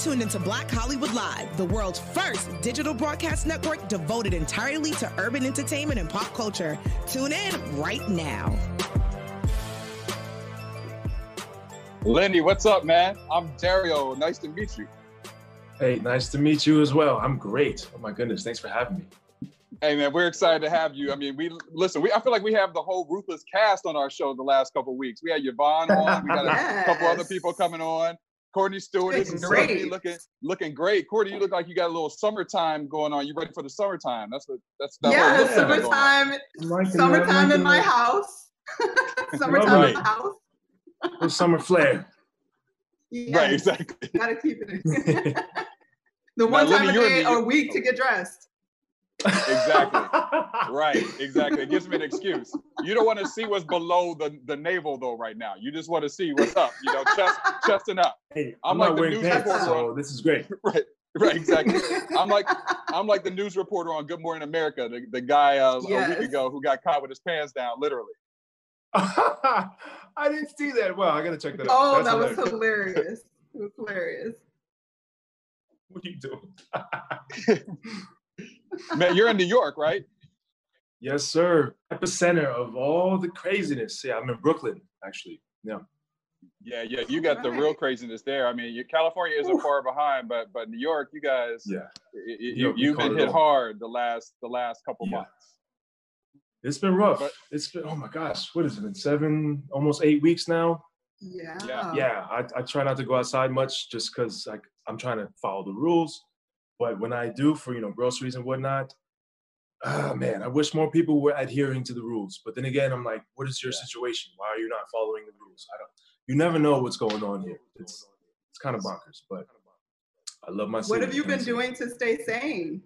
tuned into Black Hollywood Live, the world's first digital broadcast network devoted entirely to urban entertainment and pop culture. Tune in right now. Lenny, what's up, man? I'm Dario. Nice to meet you. Hey, nice to meet you as well. I'm great. Oh my goodness, thanks for having me. Hey man, we're excited to have you. I mean, we listen. We I feel like we have the whole Ruthless cast on our show the last couple weeks. We had Yvonne on. We got yes. a couple other people coming on. Courtney Stewart is great. looking looking great. Courtney, you look like you got a little summertime going on. You ready for the summertime? That's what that's that yeah, whole look you got going on. summertime, summertime in my house. summertime Right. in the house. Little summer flair. Yes, Right, exactly. Gotta keep it. the one Lenny, time a day the- or week to get dressed. Exactly. Right, exactly. It gives me an excuse. You don't want to see what's below the, the navel though right now. You just want to see what's up, you know, chest chesting up. Hey, I'm I'm, like not the wearing news pants, reporter so this is great. Right, right, exactly. I'm like I'm like the news reporter on Good Morning America, the, the guy uh, a week ago who got caught with his pants down, literally. I didn't see that. Well, I gotta check that out. oh, That's that was hilarious. hilarious. It was hilarious. What are you doing? Man, you're in New York, right? yes, sir. Epicenter of all the craziness. Yeah, I'm in Brooklyn, actually. Yeah. Yeah, yeah. You got the real craziness there. I mean, California isn't far behind, but but New York, you guys, Yeah. y- y- you, York, we you've been hit all. hard the last the last couple Yeah. months. It's been rough. But- it's been oh my gosh, what has it been? Seven, almost eight weeks now. Yeah. Yeah. yeah, I, I try not to go outside much just because like I'm trying to follow the rules. But when I do for you know groceries and whatnot, ah man, I wish more people were adhering to the rules. But then again, I'm like, what is your Yeah. situation? Why are you not following the rules? I don't. You never know what's going on here. It's it's kind of bonkers, but I love my. What have you been doing to stay sane?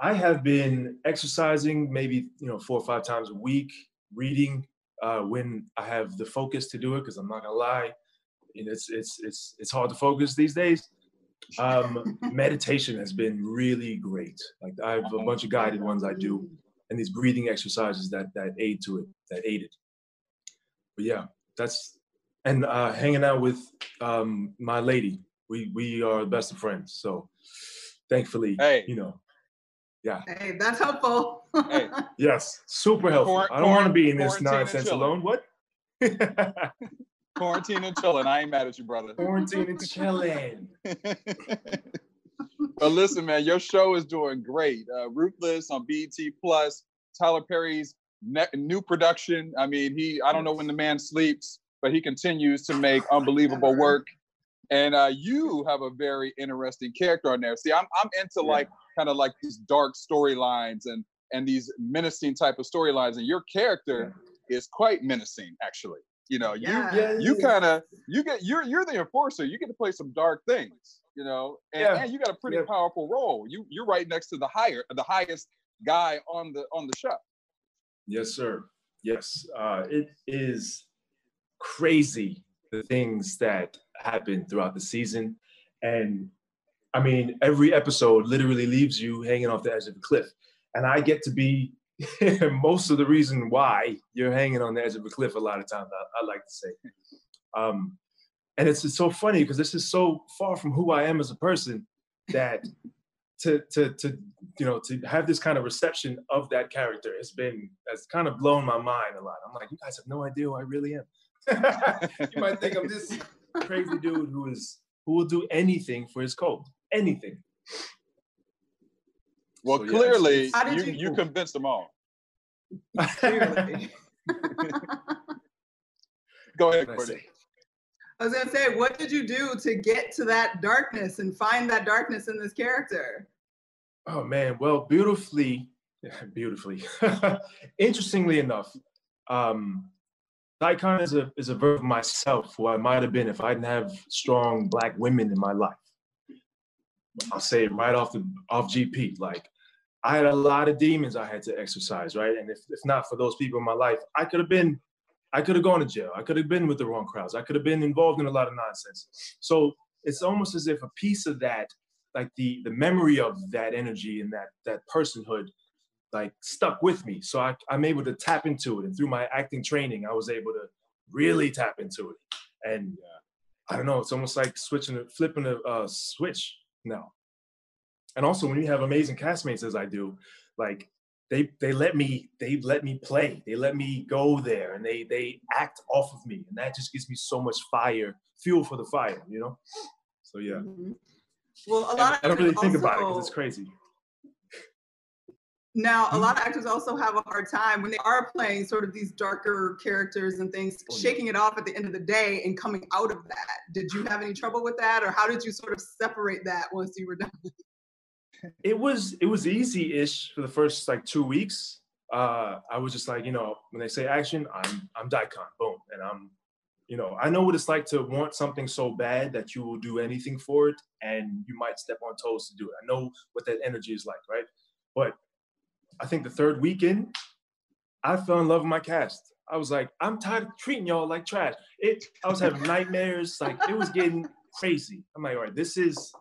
I have been exercising maybe you know four or five times a week, reading uh, when I have the focus to do it. Because I'm not gonna lie, you know, it's it's it's it's hard to focus these days. Um, meditation has been really great. Like I have a bunch of guided ones I do, and these breathing exercises that that aid to it, that aid it. But yeah, that's and uh, hanging out with um, my lady. We we are the best of friends. So thankfully, Hey. you know, yeah. Hey, that's helpful. Hey. Yes, super helpful. Quar- I don't want to be in this nonsense alone. What? Quarantine and chilling. I ain't mad at you, brother. Quarantine and chilling. but listen, man, your show is doing great. Uh, Ruthless on BET Plus. Tyler Perry's ne- new production. I mean, he. I don't know when the man sleeps, but he continues to make unbelievable work. And uh, you have a very interesting character on there. See, I'm I'm into Yeah. like kind of like these dark storylines and and these menacing type of storylines. And your character is quite menacing, actually. You know, you Yeah. you kind of you get you're you're the enforcer. You get to play some dark things, you know, and, Yeah. and you got a pretty Yeah. powerful role. You you're right next to the higher the highest guy on the on the show. Yes, sir. Yes. Uh, it is crazy the things that happen throughout the season. And I mean, every episode literally leaves you hanging off the edge of a cliff. And I get to be most of the reason why you're hanging on the edge of a cliff a lot of times, I, I like to say. Um, and it's, it's so funny because this is so far from who I am as a person that to to to you know to have this kind of reception of that character has been has kind of blown my mind a lot. I'm like, you guys have no idea who I really am. you might think I'm this crazy dude who is who will do anything for his code, anything. Well, So, yeah, clearly it's- you you you- convinced them all. Clearly. Go ahead, I Courtney. I was gonna say, what did you do to get to that darkness and find that darkness in this character? Oh man, well, beautifully, beautifully. Interestingly enough, um, Icon is a is a version of myself who I might have been if I didn't have strong black women in my life. I'll say it right off the off GP. Like I had a lot of demons I had to exercise, right? And if, if not for those people in my life, I could have been, I could have gone to jail. I could have been with the wrong crowds. I could have been involved in a lot of nonsense. So it's almost as if a piece of that, like the the memory of that energy and that that personhood, like stuck with me. So I, I'm able to tap into it. And through my acting training, I was able to really tap into it. And I don't know. It's almost like switching, flipping a uh, switch now. And also, when you have amazing castmates, as I do, like they they let me they let me play. They let me go there, and they they act off of me, and that just gives me so much fire, fuel for the fire, you know. So yeah. Mm-hmm. Well, a lot of I don't really think about it because it's crazy. Now, a Mhm. lot of actors also have a hard time when they are playing sort of these darker characters and things, Oh, shaking it off at the end of the day and coming out of that. Did you have any trouble with that, or how did you sort of separate that once you were done? it was it was easy-ish for the first like two weeks. Uh, I was just like, you know, when they say action, I'm I'm Daikon, boom, and I'm, you know, I know what it's like to want something so bad that you will do anything for it, and you might step on toes to do it. I know what that energy is like, right? But I think the third weekend, I fell in love with my cast. I was like, I'm tired of treating y'all like trash. It, I was having nightmares, like it was getting crazy. I'm like, all right, this is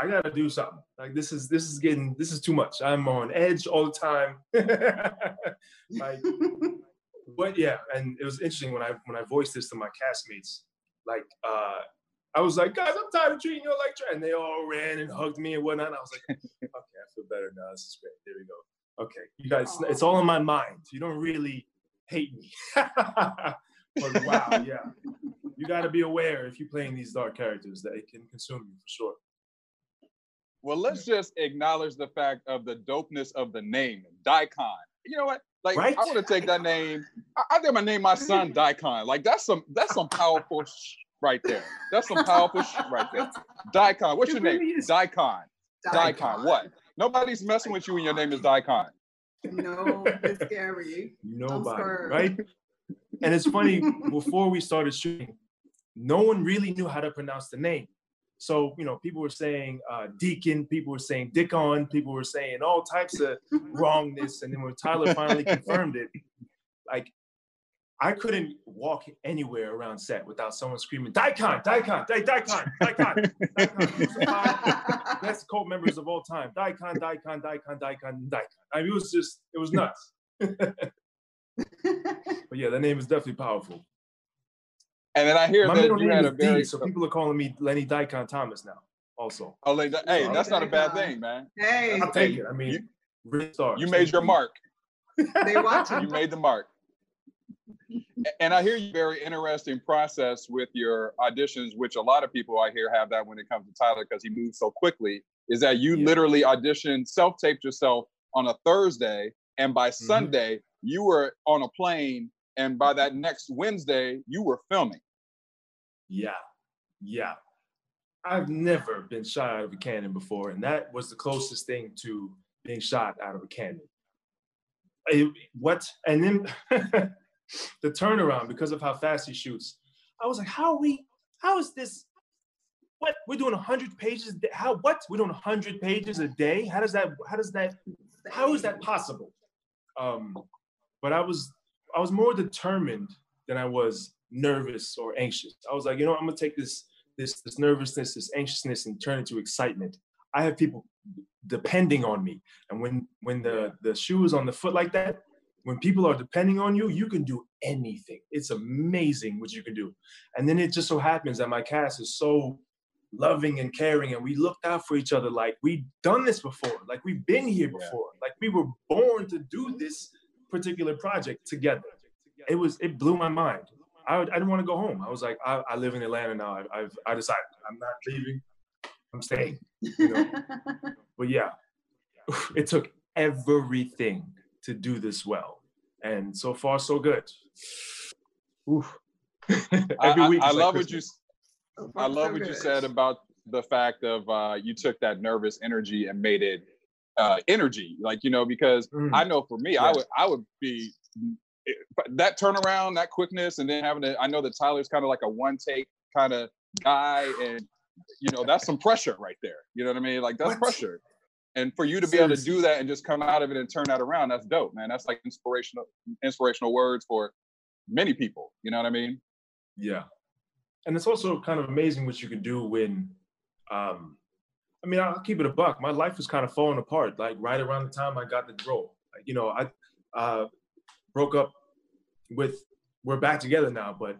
I gotta do something. Like this is this is getting this is too much. I'm on edge all the time. like, but yeah, and it was interesting when I when I voiced this to my castmates. Like, uh, I was like, guys, I'm tired of treating y'all like trash, and they all ran and hugged me and whatnot. And I was like, okay, I feel better now. This is great. There we go. Okay, you guys, it's all in my mind. You don't really hate me. but wow, yeah, you got to be aware if you're playing these dark characters that it can consume you for sure. Well, let's just acknowledge the fact of the dopeness of the name, Daikon. You know what? Like, Right? I want to take that name. I, I think I'm gonna name my son Daikon. Like, that's some that's some powerful sh- right there. That's some powerful sh- right there. Daikon. What's your really name? is. Daikon. Daikon. Daikon. What? Nobody's messing with you when your name is Daikon. No, it's scary. Nobody, right? And it's funny, before we started shooting, no one really knew how to pronounce the name. So, you know, people were saying uh, Deacon, people were saying Dickon, people were saying all types of wrongness. And then when Tyler finally confirmed it, like I couldn't walk anywhere around set without someone screaming, Daikon, Daikon, Di- Daikon, Daikon, Daikon. Who's the five best cult members of all time? Daikon, Daikon, Daikon, Daikon, Daikon. I mean, it was just, it was nuts. But yeah, that name is definitely powerful. And then I hear My that middle you name had a very D, so people are calling me Lenny Daikon Thomas now. Also, oh, like that- hey, that's not a bad thing, man. hey, I'll take it. I mean, Red Star. You made your mark. they watch you made the mark. And I hear you very interesting process with your auditions, which a lot of people I hear have that when it comes to Tyler because he moves so quickly. Is that you Yeah. literally auditioned, self-taped yourself on a Thursday, and by Mm-hmm. Sunday you were on a plane, and by that next Wednesday you were filming. Yeah, yeah. I've never been shot out of a cannon before, and that was the closest thing to being shot out of a cannon. I- what? And then the turnaround because of how fast he shoots. I was like, how we? How is this? What we're doing 100 pages? How? What we're doing 100 pages a day? How does that? How does that? How is that possible? Um, but I was I was more determined than I was nervous or anxious. I was like, you know, I'm gonna take this this this nervousness, this anxiousness, and turn it to excitement. I have people depending on me, and when when the the shoe is on the foot like that, when people are depending on you, you can do anything. It's amazing what you can do. And then it just so happens that my cast is so loving and caring, and we looked out for each other like we've done this before, like we've been here before, like we were born to do this particular project together. It was it blew my mind. I, I didn't want to go home. I was like, I, I live in Atlanta now. I, I've I decided I'm not leaving. I'm staying. You know? but yeah, it took everything to do this well, and so far so good. Oof. I, Every I- week I is like love what you I love what you said about the fact of uh, you took that nervous energy and made it uh, energy, like you know, because Mm. I know for me, I would I would be that turnaround, that quickness, and then having to. I know that Tyler's kind of like a one take kind of guy, and you know that's some pressure right there. You know what I mean? Like that's What? pressure. And for you to be able to do that and just come out of it and turn that around, that's dope, man. That's like inspirational, inspirational words for many people. You know what I mean? Yeah. And it's also kind of amazing what you can do when, um, I mean, I'll keep it a buck. My life was kind of falling apart, like right around the time I got the role. You know, I uh, broke up with, we're back together now, but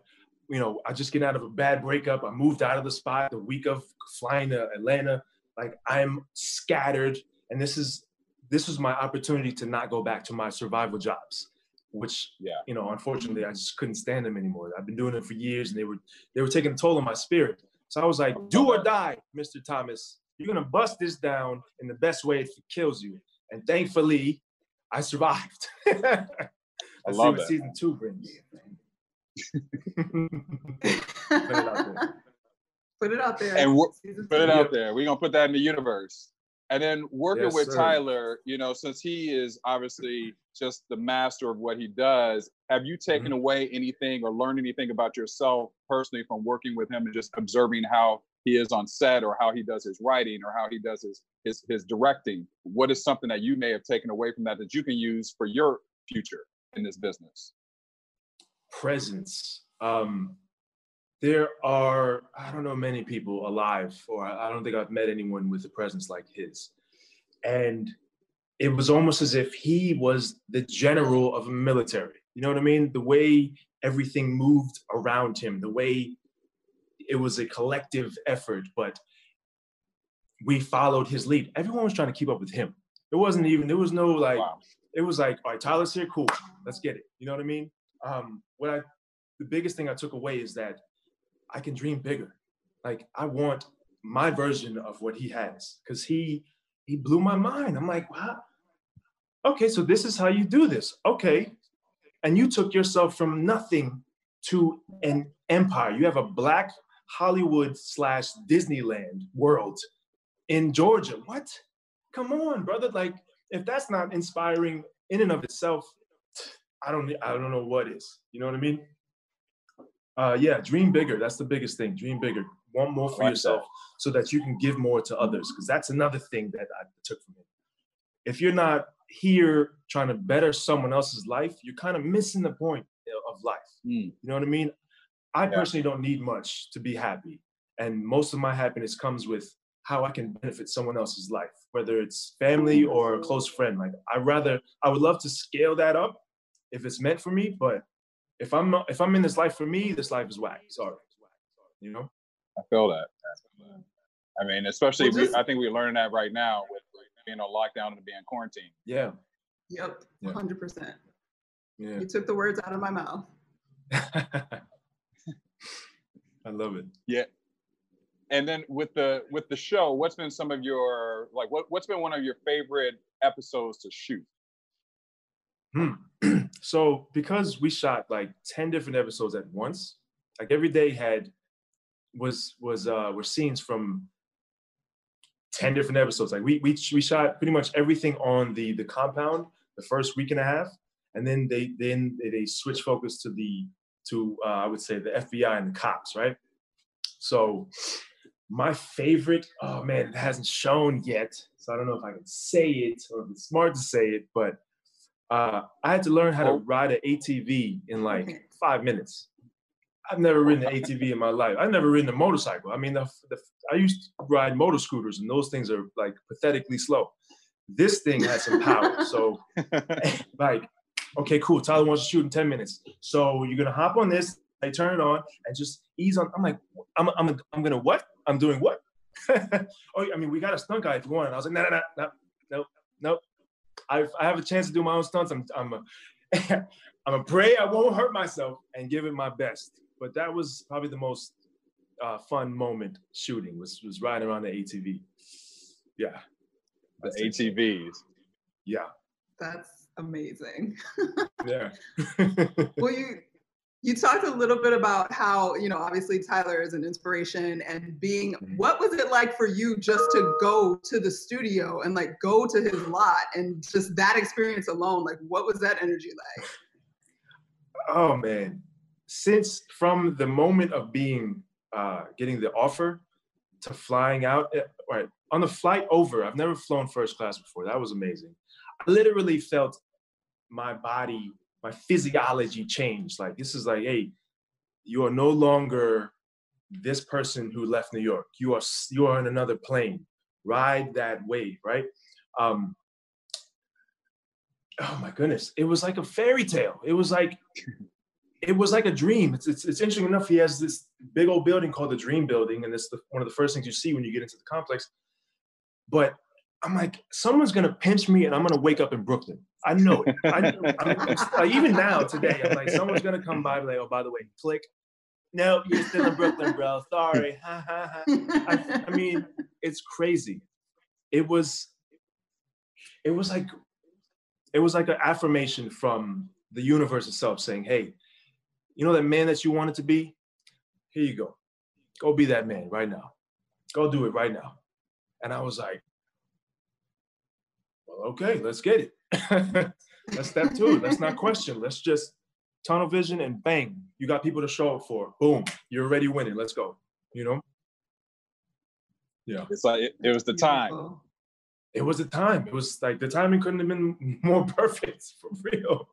you know, I just get out of a bad breakup. I moved out of the spot the week of flying to Atlanta. Like I'm scattered, and this is this was my opportunity to not go back to my survival jobs, which Yeah. you know, unfortunately, I just couldn't stand them anymore. I've been doing it for years, and they were they were taking a toll on my spirit. So I was like, oh, do or die, Mr. Thomas. You're gonna bust this down in the best way if it kills you. And thankfully, I survived. Let's see love what that. season two brings. Put it out there. Put it out there. And Put it out there. We're gonna put that in the universe. And then working Yes, with sir. Tyler, you know, since he is obviously just the master of what he does, have you taken Mm-hmm. away anything or learned anything about yourself personally from working with him and just observing how he is on set or how he does his writing or how he does his his his directing? What is something that you may have taken away from that that you can use for your future in this business? presence. Um, there are, I don't know many people alive, or I don't think I've met anyone with a presence like his. And it was almost as if he was the general of a military. You know what I mean? The way everything moved around him, the way it was a collective effort, but we followed his lead. Everyone was trying to keep up with him. It wasn't even, there was no like, Wow. it was like, all right, Tyler's here, cool, let's get it. You know what I mean? Um, what I, the biggest thing I took away is that I can dream bigger. Like I want my version of what he has, because he he blew my mind. I'm like, wow, okay, so this is how you do this, okay? And you took yourself from nothing to an empire. You have a black Hollywood slash Disneyland world in Georgia. What? Come on, brother. Like, if that's not inspiring in and of itself, I don't I don't know what is. You know what I mean? Uh yeah, dream bigger. That's the biggest thing. Dream bigger. One more for Like that. yourself so that you can give more to others. Because that's another thing that I took from him. If you're not here trying to better someone else's life, you're kind of missing the point of life. Mm. You know what I mean? I Yeah. personally don't need much to be happy. And most of my happiness comes with how I can benefit someone else's life, whether it's family or a close friend. Like I rather I would love to scale that up if it's meant for me, but if I'm not, if I'm in this life for me, this life is whack. Sorry. You know? I feel that. I mean, especially Well, we, I think we're learning that right now with being on lockdown and being quarantined. Yeah. Yep, Yeah. 100%. Yeah. You took the words out of my mouth. I love it. Yeah. And then with the with the show, what's been some of your like what what's been one of your favorite episodes to shoot? Hmm. So because we shot like 10 different episodes at once, like every day had was was uh were scenes from 10 different episodes. Like we we we shot pretty much everything on the the compound the first week and a half. And then they then they, they switch focus to the to uh, I would say the FBI and the cops, right? So my favorite, oh man, it hasn't shown yet. So I don't know if I can say it or if it's smart to say it, but uh, I had to learn how to Oh. ride an ATV in like five minutes. I've never ridden an ATV in my life. I've never ridden a motorcycle. I mean, the, the, I used to ride motor scooters, and those things are like pathetically slow. This thing has some power. So, like, okay, cool. Tyler wants to shoot in 10 minutes. So you're gonna hop on this, I turn it on, and just ease on. I'm like, I'm, I'm, I'm gonna what? I'm doing what? oh, I mean, we got a stunt guy if you want. And I was like, no, no, no, no, no, no. I, I have a chance to do my own stunts. I'm, I'm, a, I'm a pray I won't hurt myself and give it my best. But that was probably the most uh, fun moment shooting was was riding around the ATV. Yeah, The That's it. ATVs. yeah, That's amazing. yeah. well, you you talked a little bit about how you know obviously Tyler is an inspiration and being. Mhm. What was it like for you just to go to the studio and like go to his lot and just that experience alone? Like, what was that energy like? oh man since from the moment of being uh getting the offer to flying out eh, right on the flight over i've never flown first class before that was amazing i literally felt my body my physiology changed like this is like hey you are no longer this person who left new york you are you are in another plane ride that wave right um oh my goodness it was like a fairy tale it was like it was like a dream. It's, it's, it's interesting enough. He has this big old building called the Dream Building, and it's the, one of the first things you see when you get into the complex. But I'm like, someone's gonna pinch me, and I'm gonna wake up in Brooklyn. I know it. I, like, even now today, I'm like, someone's gonna come by, like, oh, by the way, click. No, you're still in Brooklyn, bro. Sorry. I, I mean, it's crazy. It was, it was like, it was like an affirmation from the universe itself saying, hey, you know that man that you wanted to be? Here you go. Go be that man right now. Go do it right now. And I was like, okay, let's get it. let's step to it. Let's not question. Let's just tunnel vision and bang, you got people to show up for. Boom, you're already winning. Let's go. You know? Yeah. It's like it, it was the time. It was the time. It was like the timing couldn't have been more perfect for real.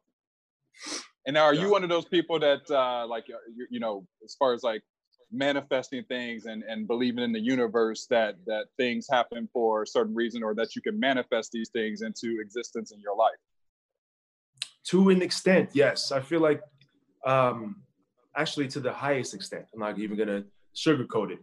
And now, are yeah. you one of those people that, uh, like, uh, you, you know, as far as like manifesting things and and believing in the universe that that things happen for a certain reason, or that you can manifest these things into existence in your life? To an extent, yes. I feel like, um, actually, to the highest extent. I'm not even gonna sugarcoat it.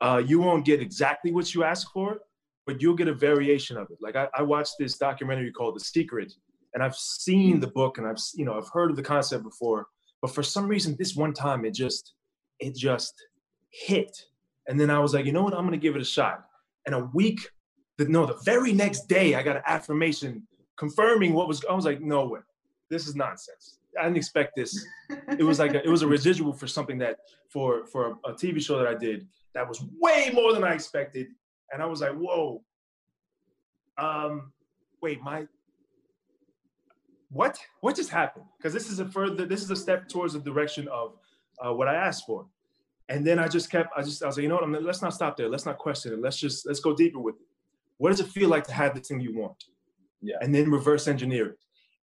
Uh, you won't get exactly what you ask for, but you'll get a variation of it. Like I, I watched this documentary called The Secret and I've seen the book and I've you know I've heard of the concept before, but for some reason this one time it just it just hit, and then I was like, you know what, I'm gonna give it a shot. And a week, the, no, the very next day I got an affirmation confirming what was. I was like, no way, this is nonsense. I didn't expect this. It was like a, it was a residual for something that for for a, a TV show that I did that was way more than I expected, and I was like, whoa. Um, wait, my what what just happened because this is a further this is a step towards the direction of uh, what i asked for. And then i just kept i just i was like you know what? I'm, let's not stop there. Let's not question it. Let's just let's go deeper with it. What does it feel like to have the thing you want? Yeah. And then reverse engineer it.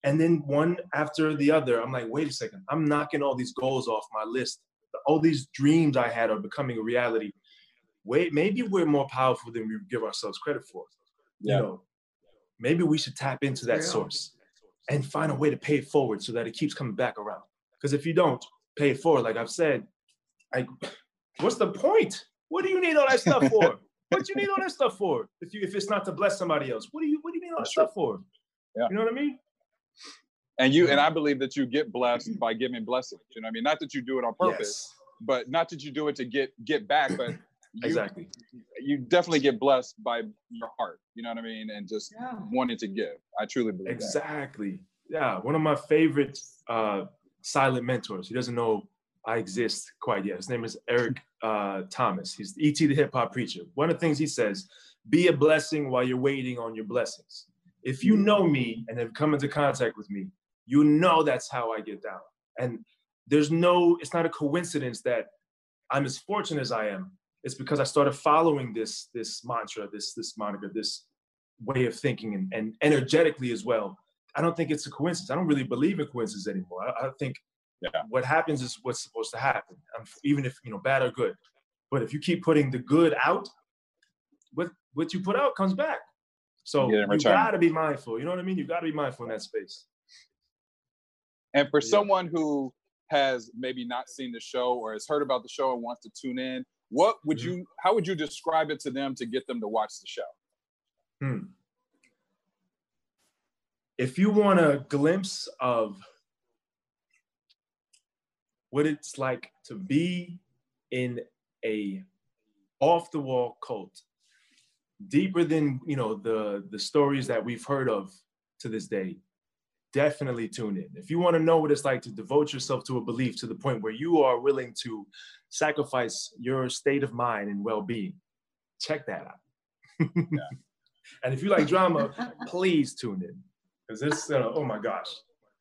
And then one after the other i'm like wait a second. I'm knocking all these goals off my list. All these dreams i had are becoming a reality. Wait maybe we're more powerful than we give ourselves credit for. Yeah. you know maybe we should tap into that source and find a way to pay it forward so that it keeps coming back around. Because if you don't pay it forward, like I've said, like, what's the point? What do you need all that stuff for? what do you need all that stuff for? If you if it's not to bless somebody else, what do you what do you need all that stuff for? Yeah. You know what I mean? And you and I believe that you get blessed by giving blessings. You know what I mean? Not that you do it on purpose, yes. but not that you do it to get get back, but you, exactly. You definitely get blessed by your heart. You know what I mean? And just yeah. wanting to give. I truly believe exactly. That. Yeah, one of my favorite uh, silent mentors. He doesn't know I exist quite yet. His name is Eric uh, Thomas. He's ET the hip hop preacher. One of the things he says: "Be a blessing while you're waiting on your blessings." If you know me and have come into contact with me, you know that's how I get down. And there's no, it's not a coincidence that I'm as fortunate as I am it's because I started following this this mantra, this this moniker, this way of thinking, and, and energetically as well. I don't think it's a coincidence. I don't really believe in coincidences anymore. I, I think yeah. what happens is what's supposed to happen, um, even if you know bad or good. But if you keep putting the good out, what what you put out comes back. So you, you gotta be mindful. You know what I mean? You gotta be mindful in that space. And for yeah. someone who has maybe not seen the show or has heard about the show and wants to tune in, what would mm-hmm. you? How would you describe it to them to get them to watch the show? Hmm. If you want a glimpse of what it's like to be in a off the wall cult deeper than you know the the stories that we've heard of to this day definitely tune in. If you want to know what it's like to devote yourself to a belief to the point where you are willing to sacrifice your state of mind and well-being, check that out. yeah. And if you like drama, please tune in because this, uh, oh my gosh,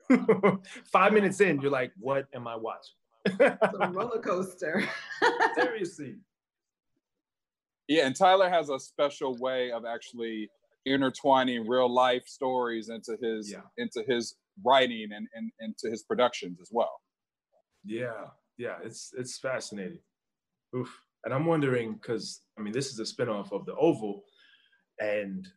five minutes in, you're like, what am I watching? it's a roller coaster. Seriously. Yeah, and Tyler has a special way of actually intertwining real life stories into his yeah. into his writing and, and into his productions as well. Yeah, yeah, it's it's fascinating. Oof. And I'm wondering because I mean this is a spinoff of the Oval, and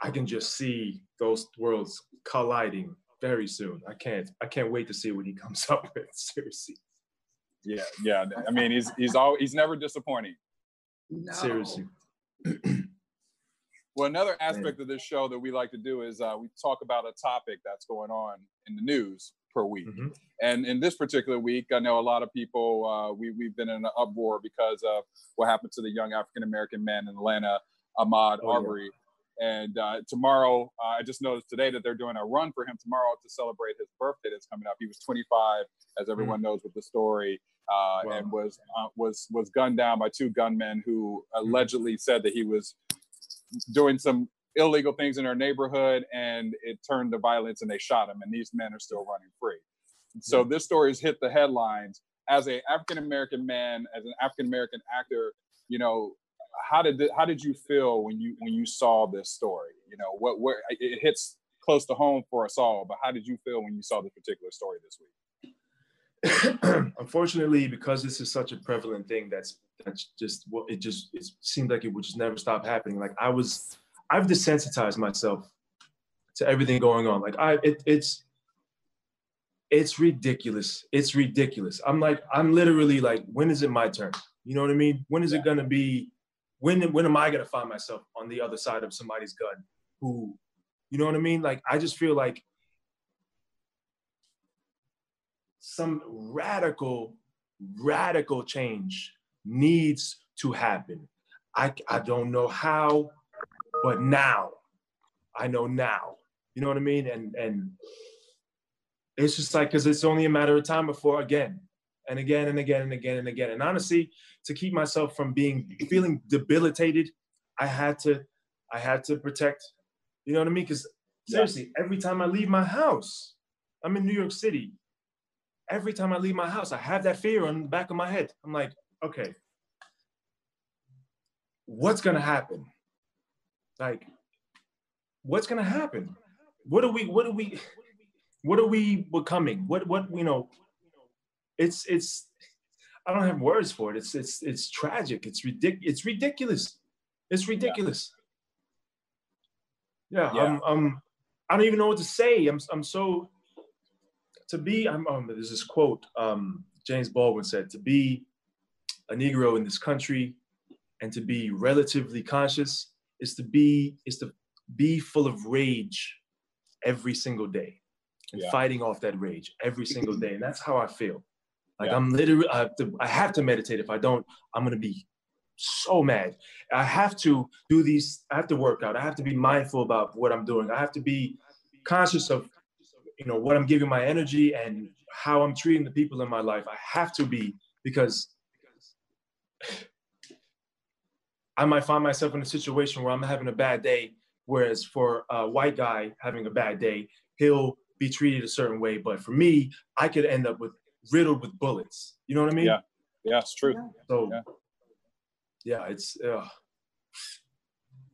I can just see those worlds colliding very soon. I can't I can't wait to see what he comes up with. Seriously. Yeah, yeah. I mean, he's he's all he's never disappointing. No. Seriously. Well, another aspect of this show that we like to do is uh, we talk about a topic that's going on in the news per week. Mhm. And in this particular week, I know a lot of people, uh, we, we've been in an uproar because of what happened to the young African American man in Atlanta, Ahmaud Oh, yeah. And uh, tomorrow, uh, I just noticed today that they're doing a run for him tomorrow to celebrate his birthday that's coming up. He was 25, as everyone knows with the story, uh, Wow. and was uh, was was gunned down by two gunmen who allegedly said that he was doing some illegal things in our neighborhood and it turned to violence and they shot him and these men are still running free. So this story has hit the headlines. As a african american man as an african american actor you know how did th- how did you feel when you when you saw this story you know what where it hits close to home for us all but how did you feel when you saw this particular story this week Unfortunately, because this is such a prevalent thing, that's that's just what it just it seemed like it would just never stop happening. Like I was, I've desensitized myself to everything going on. Like I, it, it's it's ridiculous. It's ridiculous. I'm like, I'm literally like, when is it my turn? You know what I mean? When is it gonna be? When when am I gonna find myself on the other side of somebody's gun? Who, you know what I mean? Like I just feel like some radical, radical change needs to happen. I, I don't know how, but now, I know now. You know what I mean? And and it's just like because it's only a matter of time before again and again and again and again and again. And honestly, to keep myself from being feeling debilitated, I had to I had to protect. You know what I mean? Because Yeah. seriously, every time I leave my house, I'm in New York City every time I leave my house, I have that fear on the back of my head. I'm like, okay, what's gonna happen? Like, what's gonna happen? What are we? What are we? What are we becoming? What? What? You know, it's it's. I don't have words for it. It's it's it's tragic. It's ridic. It's ridiculous. It's ridiculous. Yeah, Yeah. I'm, I'm. I don't even know what to say. I'm. I'm so to be I'm, um, there's this quote um, James Baldwin said to be a Negro in this country and to be relatively conscious is to be is to be full of rage every single day and Yeah. fighting off that rage every single day and that's how I feel like Yeah. I'm literally I have, to, I have to meditate. If I don't I'm gonna be so mad. I have to do these I have to work out. I have to be mindful about what I'm doing. I have to be conscious of you know what i'm giving my energy and how i'm treating the people in my life. I have to be because i might find myself in a situation where i'm having a bad day whereas for a white guy having a bad day he'll be treated a certain way. But for me i could end up with riddled with bullets you know what i mean Yeah. yeah it's true so Yeah. yeah, it's uh,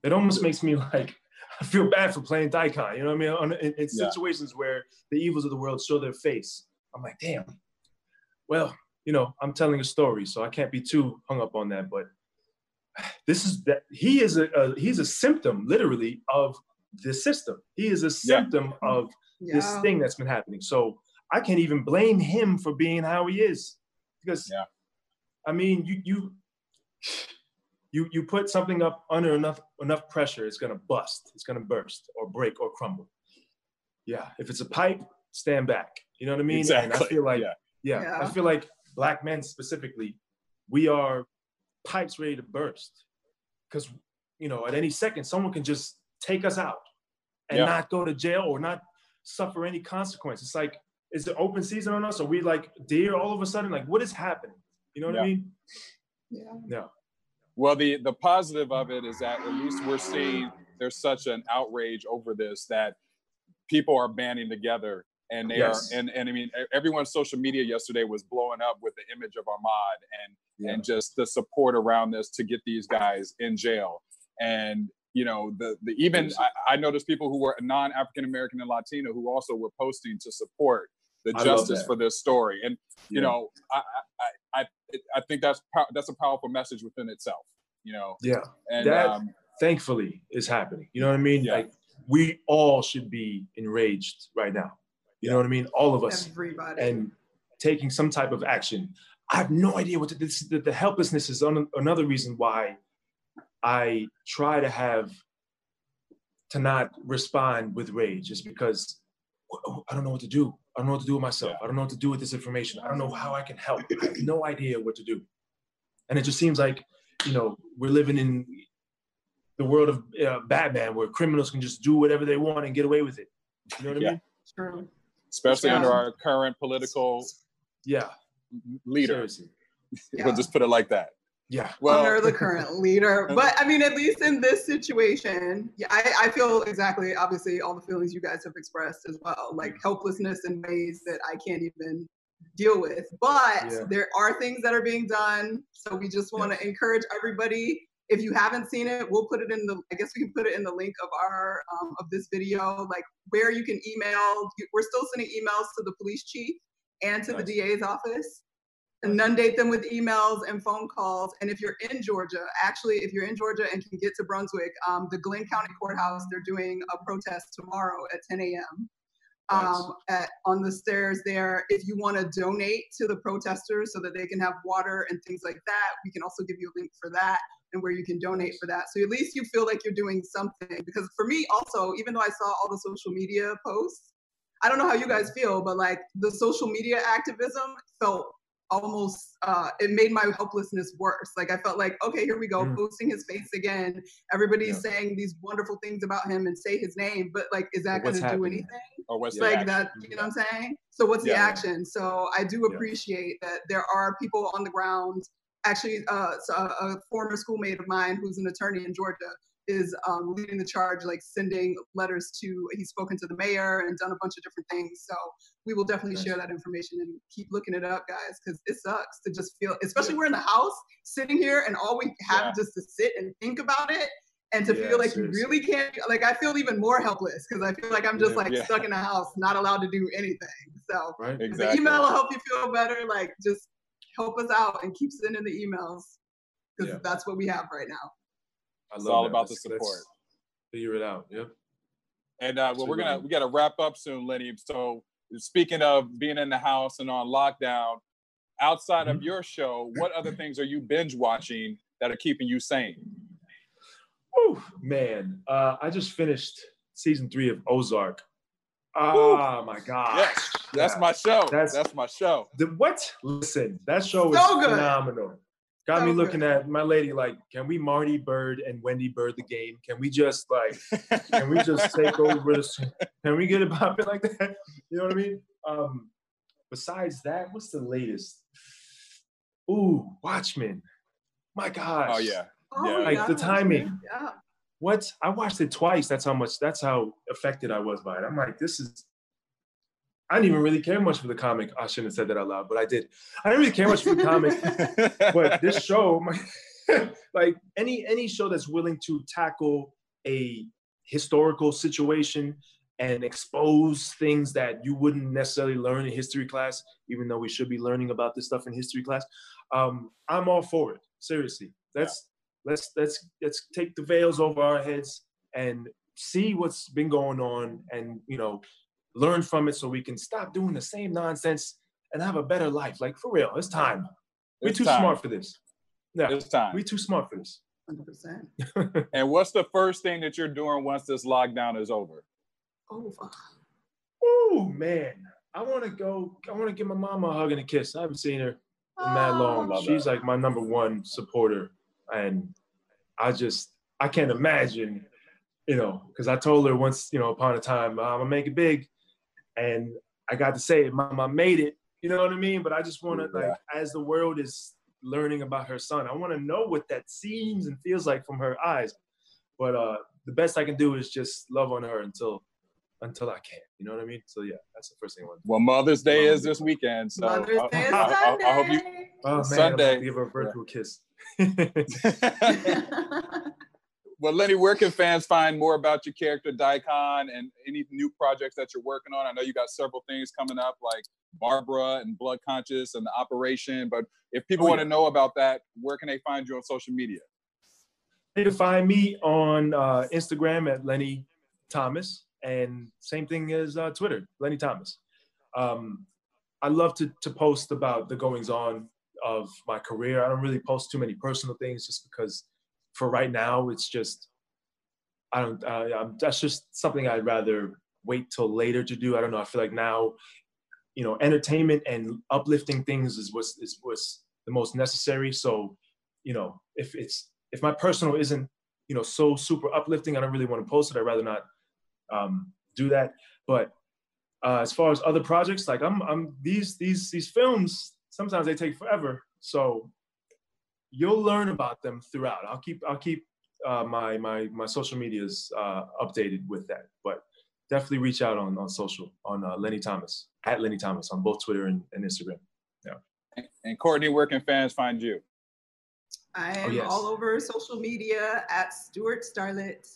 it almost makes me like I feel bad for playing Daikon. You know what I mean? On, in, in Yeah. situations where the evils of the world show their face, I'm like, damn. Well, you know, I'm telling a story, so I can't be too hung up on that. But this is that he is a, a he's a symptom, literally, of the system. He is a Yeah. symptom of this Yeah. thing that's been happening. So I can't even blame him for being how he is, because Yeah. I mean, you you you you put something up under enough enough pressure, it's gonna bust, it's gonna burst or break or crumble. Yeah, if it's a pipe, stand back. You know what I mean? And I Exactly. feel like Yeah. yeah, Yeah. I feel like black men specifically, we are pipes ready to burst. Because you know, at any second, someone can just take us out and Yeah. not go to jail or not suffer any consequence. It's like, is it open season on us? Are we like deer all of a sudden? Like, what is happening? You know what I mean? Yeah. Yeah. Well, the the positive of it is that at least we're seeing there's such an outrage over this that people are banding together and they Yes. are and and I mean everyone's social media yesterday was blowing up with the image of Ahmaud and Yeah. and just the support around this to get these guys in jail and you know the the even I, I noticed people who were non-African American and Latino who also were posting to support the I justice for this story and you Yeah. know I I I I, I think that's pow- that's a powerful message within itself you know Yeah. and That- um, Thankfully, is happening. You know what I mean? Yeah. Like we all should be enraged right now. You know what I mean? All of us. Everybody. And taking some type of action. I have no idea what to, this, the, the helplessness is on, another reason why I try to have to not respond with rage is because I don't know what to do. I don't know what to do with myself. I don't know what to do with this information. I don't know how I can help. I have no idea what to do. And it just seems like, you know, we're living in the world of uh, Batman where criminals can just do whatever they want and get away with it. You know what Yeah. I mean? True. Especially Yeah. under our current political Yeah. leader. Seriously. Yeah. We'll just put it like that. Yeah. Well, under the current leader. But I mean, at least in this situation, yeah, I, I feel exactly, obviously, all the feelings you guys have expressed as well, like helplessness in ways that I can't even deal with. But Yeah. there are things that are being done. So we just want to encourage everybody. If you haven't seen it, we'll put it in the. I guess we can put it in the link of our um, of this video, like where you can email. We're still sending emails to the police chief and to the DA's office inundate them with emails and phone calls. And if you're in Georgia, actually, if you're in Georgia and can get to Brunswick, um, the Glynn County Courthouse, they're doing a protest tomorrow at 10 a.m. Um, at, on the stairs there. If you want to donate to the protesters so that they can have water and things like that, we can also give you a link for that and where you can donate for that. So at least you feel like you're doing something. Because for me, also, even though I saw all the social media posts, I don't know how you guys feel, but like the social media activism felt almost uh it made my helplessness worse. Like i felt like okay here we go Mm. posting his face again. Everybody's Yeah. saying these wonderful things about him and say his name but like is that going to do anything? Or what's like action? that you know what i'm saying? So what's the action? So i do Yeah. appreciate that there are people on the ground. Actually uh a, a former schoolmate of mine who's an attorney in georgia is um, leading the charge like sending letters to he's spoken to the mayor and done a bunch of different things so we will definitely Nice. share that information and keep looking it up guys because it sucks to just feel especially we're in the house sitting here and all we have Yeah. just to sit and think about it and to Yeah, feel like seriously. you really can't like i feel even more helpless because i feel like i'm just Yeah. like Yeah. stuck in a house not allowed to do anything so Right? Exactly. the email will help you feel better like just help us out and keep sending the emails because Yeah. that's what we have right now It's love all that. about the Let's- let's support. Figure it out. Yeah. And uh, well, we're gonna we got to wrap up soon, Lenny. So speaking of being in the house and on lockdown, outside of Mhm. your show, what other things are you binge watching that are keeping you sane? Whew, man, uh, I just finished season three of Ozark. Oh my god! Yes, that's my show. That's, That's- my show. The what? Listen, that show is So good. phenomenal. Got So me looking at my lady like, can we Marty Byrde and Wendy Byrde the game? Can we just like, can we just take over this? Can we get it popping like that? You know what I mean? Um, besides that, what's the latest? Ooh, Watchmen. My gosh. oh yeah. Oh, Yeah. Like the timing. yeah What? I watched it twice. That's how much. That's how affected I was by it. I'm like, this is. I didn't even really care much for the comic. I shouldn't have said that out loud, but I did. I didn't really care much for the comic, but this show, my, like any any show that's willing to tackle a historical situation and expose things that you wouldn't necessarily learn in history class, even though we should be learning about this stuff in history class. Um, I'm all for it. Seriously, let's let's let's let's take the veils over our heads and see what's been going on, and you know, learn from it so we can stop doing the same nonsense and have a better life. Like for real, it's time. We're It's too time. smart for this. Yeah, It's time. we're too smart for this. 100% And what's the first thing that you're doing once this lockdown is over? oh. Oh man, I want to go. I want to give my mama a hug and a kiss. I haven't seen her in that long. love She's that. like my number one supporter, and I just I can't imagine, you know, because I told her once, you know, upon a time, I'm gonna make it big, and I got to say, Mom, I made it. You know what I mean? But I just want to Yeah. like, as the world is learning about her son, I want to know what that seems and feels like from her eyes. But uh, the best I can do is just love on her until until I can. You know what I mean? So yeah, that's the first thing I want. to do. Well, Mother's Day is this weekend, so Mother's I- Day is I, I- I hope you. Sunday. Oh man, I'm Sunday. gonna have to give her a virtual kiss. well, Lenny, where can fans find more about your character, Daikon, and any new projects that you're working on? I know you got several things coming up, like Barbara and Blood Conscious and the Operation. But if people Oh, want to yeah. know about that, where can they find you on social media? You can find me on uh, Instagram at Lenny Thomas, and same thing as uh, Twitter, Lenny Thomas. Um, I love to to post about the goings on of my career. I don't really post too many personal things just because for right now it's just I don't. Uh, that's just something I'd rather wait till later to do. I don't know. I feel like now, you know, entertainment and uplifting things is what's is what's the most necessary. So, you know, if it's if my personal isn't you know so super uplifting, I don't really want to post it. I'd rather not um, do that. But uh, as far as other projects, like I'm, I'm these these these films sometimes they take forever. So you'll learn about them throughout. I'll keep I'll keep uh, my my my social medias uh, updated with that. But definitely reach out on on social on uh, Lenny Thomas at Lenny Thomas on both Twitter and, and Instagram. Yeah. And Courtney, where can fans find you? I oh, am oh, yes. all over social media at Stuart Starlet.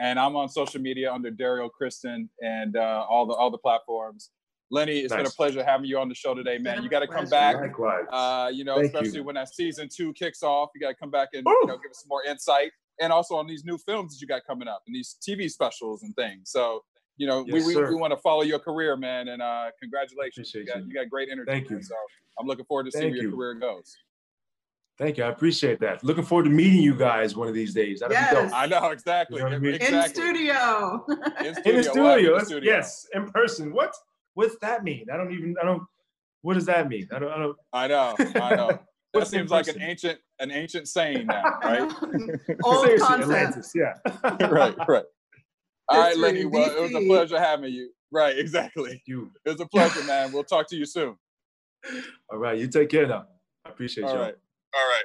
And I'm on social media under Daryl Kristen and uh, all the all the platforms. Lenny, it's nice. been a pleasure having you on the show today, man. You got to come back. Likewise. Uh, you know, Thank especially you. when that season two kicks off, you got to come back and you know, give us some more insight, and also on these new films that you got coming up and these TV specials and things. So, you know, yes, we, we, we want to follow your career, man, and uh, congratulations. You got, you. you got, great energy. Thank you. So I'm looking forward to seeing where your career goes. Thank you. I appreciate that. Looking forward to meeting you guys one of these days. That'd yes. I know exactly. You know I mean? exactly. In studio. In studio. In the studio. In the studio. Yes, in person. What? What's that mean? I don't even. I don't. What does that mean? I don't. I don't. I know. I know. that seems like an ancient an ancient saying now, right? Old concept. Atlantis, yeah. right. Right. All right, Lenny. Well, it was a pleasure having you. Right. Exactly. You. It was a pleasure, man. We'll talk to you soon. All right. You take care now. I appreciate you. All right. All right.